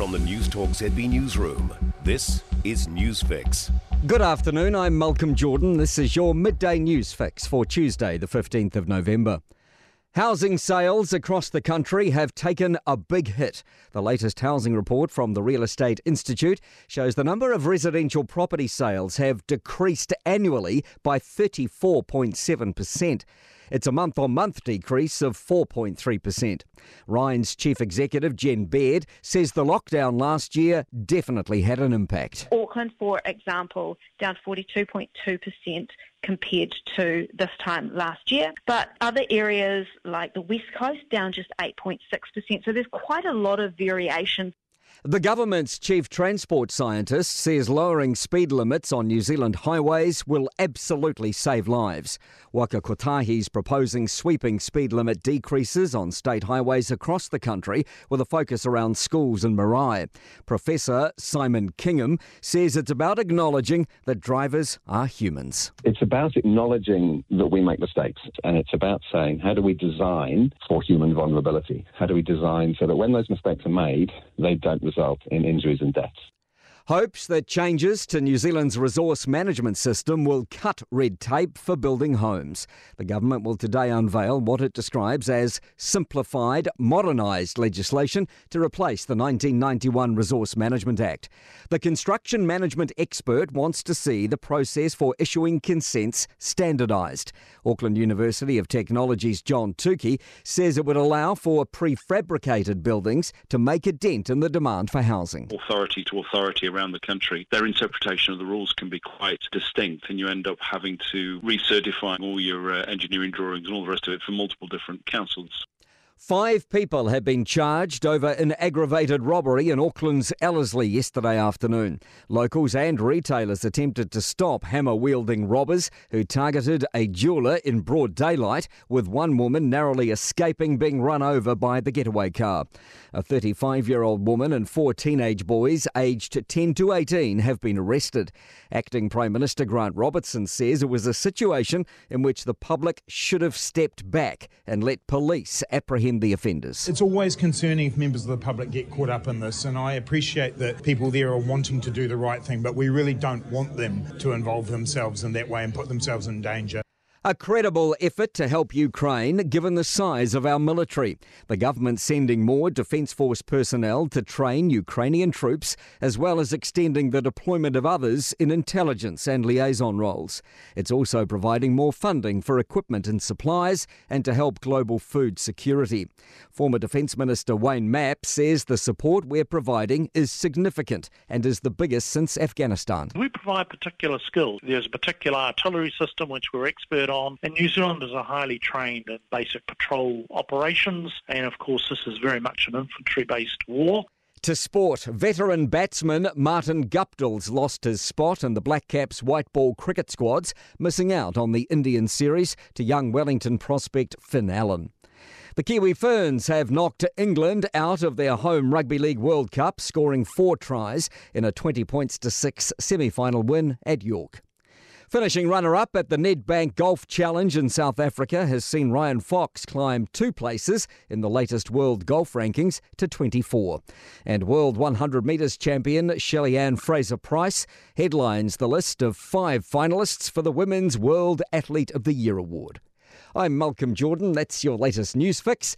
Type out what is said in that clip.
From the News Newstalk ZB Newsroom, this is Newsfix. Good afternoon, I'm Malcolm Jordan. This is your midday news fix for Tuesday, the 15th of November. Housing sales across the country have taken a big hit. The latest housing report from the Real Estate Institute shows the number of residential property sales have decreased annually by 34.7%. It's a month on month decrease of 4.3%. REINZ's chief executive, Jen Baird, says the lockdown last year definitely had an impact. Auckland, for example, down 42.2% compared to this time last year. But other areas like the West Coast down just 8.6%. So there's quite a lot of variation. The government's chief transport scientist says lowering speed limits on New Zealand highways will absolutely save lives. Waka Kotahi's proposing sweeping speed limit decreases on state highways across the country with a focus around schools and marae. Professor Simon Kingham says it's about acknowledging that drivers are humans. It's about acknowledging that we make mistakes and it's about saying how do we design for human vulnerability? How do we design so that when those mistakes are made, they don't result in injuries and deaths. Hopes that changes to New Zealand's resource management system will cut red tape for building homes. The government will today unveil what it describes as simplified, modernised legislation to replace the 1991 Resource Management Act. The construction management expert wants to see the process for issuing consents standardised. Auckland University of Technology's John Tookey says it would allow for prefabricated buildings to make a dent in the demand for housing. Authority to authority around the country, their interpretation of the rules can be quite distinct, and you end up having to recertify all your uh, engineering drawings and all the rest of it for multiple different councils. Five people have been charged over an aggravated robbery in Auckland's Ellerslie yesterday afternoon. Locals and retailers attempted to stop hammer wielding robbers who targeted a jeweller in broad daylight, with one woman narrowly escaping being run over by the getaway car. A 35 year old woman and four teenage boys aged 10 to 18 have been arrested. Acting Prime Minister Grant Robertson says it was a situation in which the public should have stepped back and let police apprehend the offenders. It's always concerning if members of the public get caught up in this, and I appreciate that people there are wanting to do the right thing, but we really don't want them to involve themselves in that way and put themselves in danger. A credible effort to help Ukraine given the size of our military. The government sending more Defence Force personnel to train Ukrainian troops, as well as extending the deployment of others in intelligence and liaison roles. It's also providing more funding for equipment and supplies and to help global food security. Former Defence Minister Wayne Mapp says the support we're providing is significant and is the biggest since Afghanistan. We provide particular skills. There's a particular artillery system which we're expert on. And New Zealanders are highly trained in basic patrol operations. And of course, this is very much an infantry based war. To sport, veteran batsman Martin Guptill's lost his spot in the Black Caps white ball cricket squads, missing out on the Indian series to young Wellington prospect Finn Allen. The Kiwi Ferns have knocked England out of their home Rugby League World Cup, scoring four tries in a 20 points to 6 semi final win at York. Finishing runner up at the Nedbank Golf Challenge in South Africa has seen Ryan Fox climb two places in the latest world golf rankings to 24. And World 100 metres champion Shelly-Ann Fraser Pryce headlines the list of five finalists for the Women's World Athlete of the Year award. I'm Malcolm Jordan. That's your latest news fix.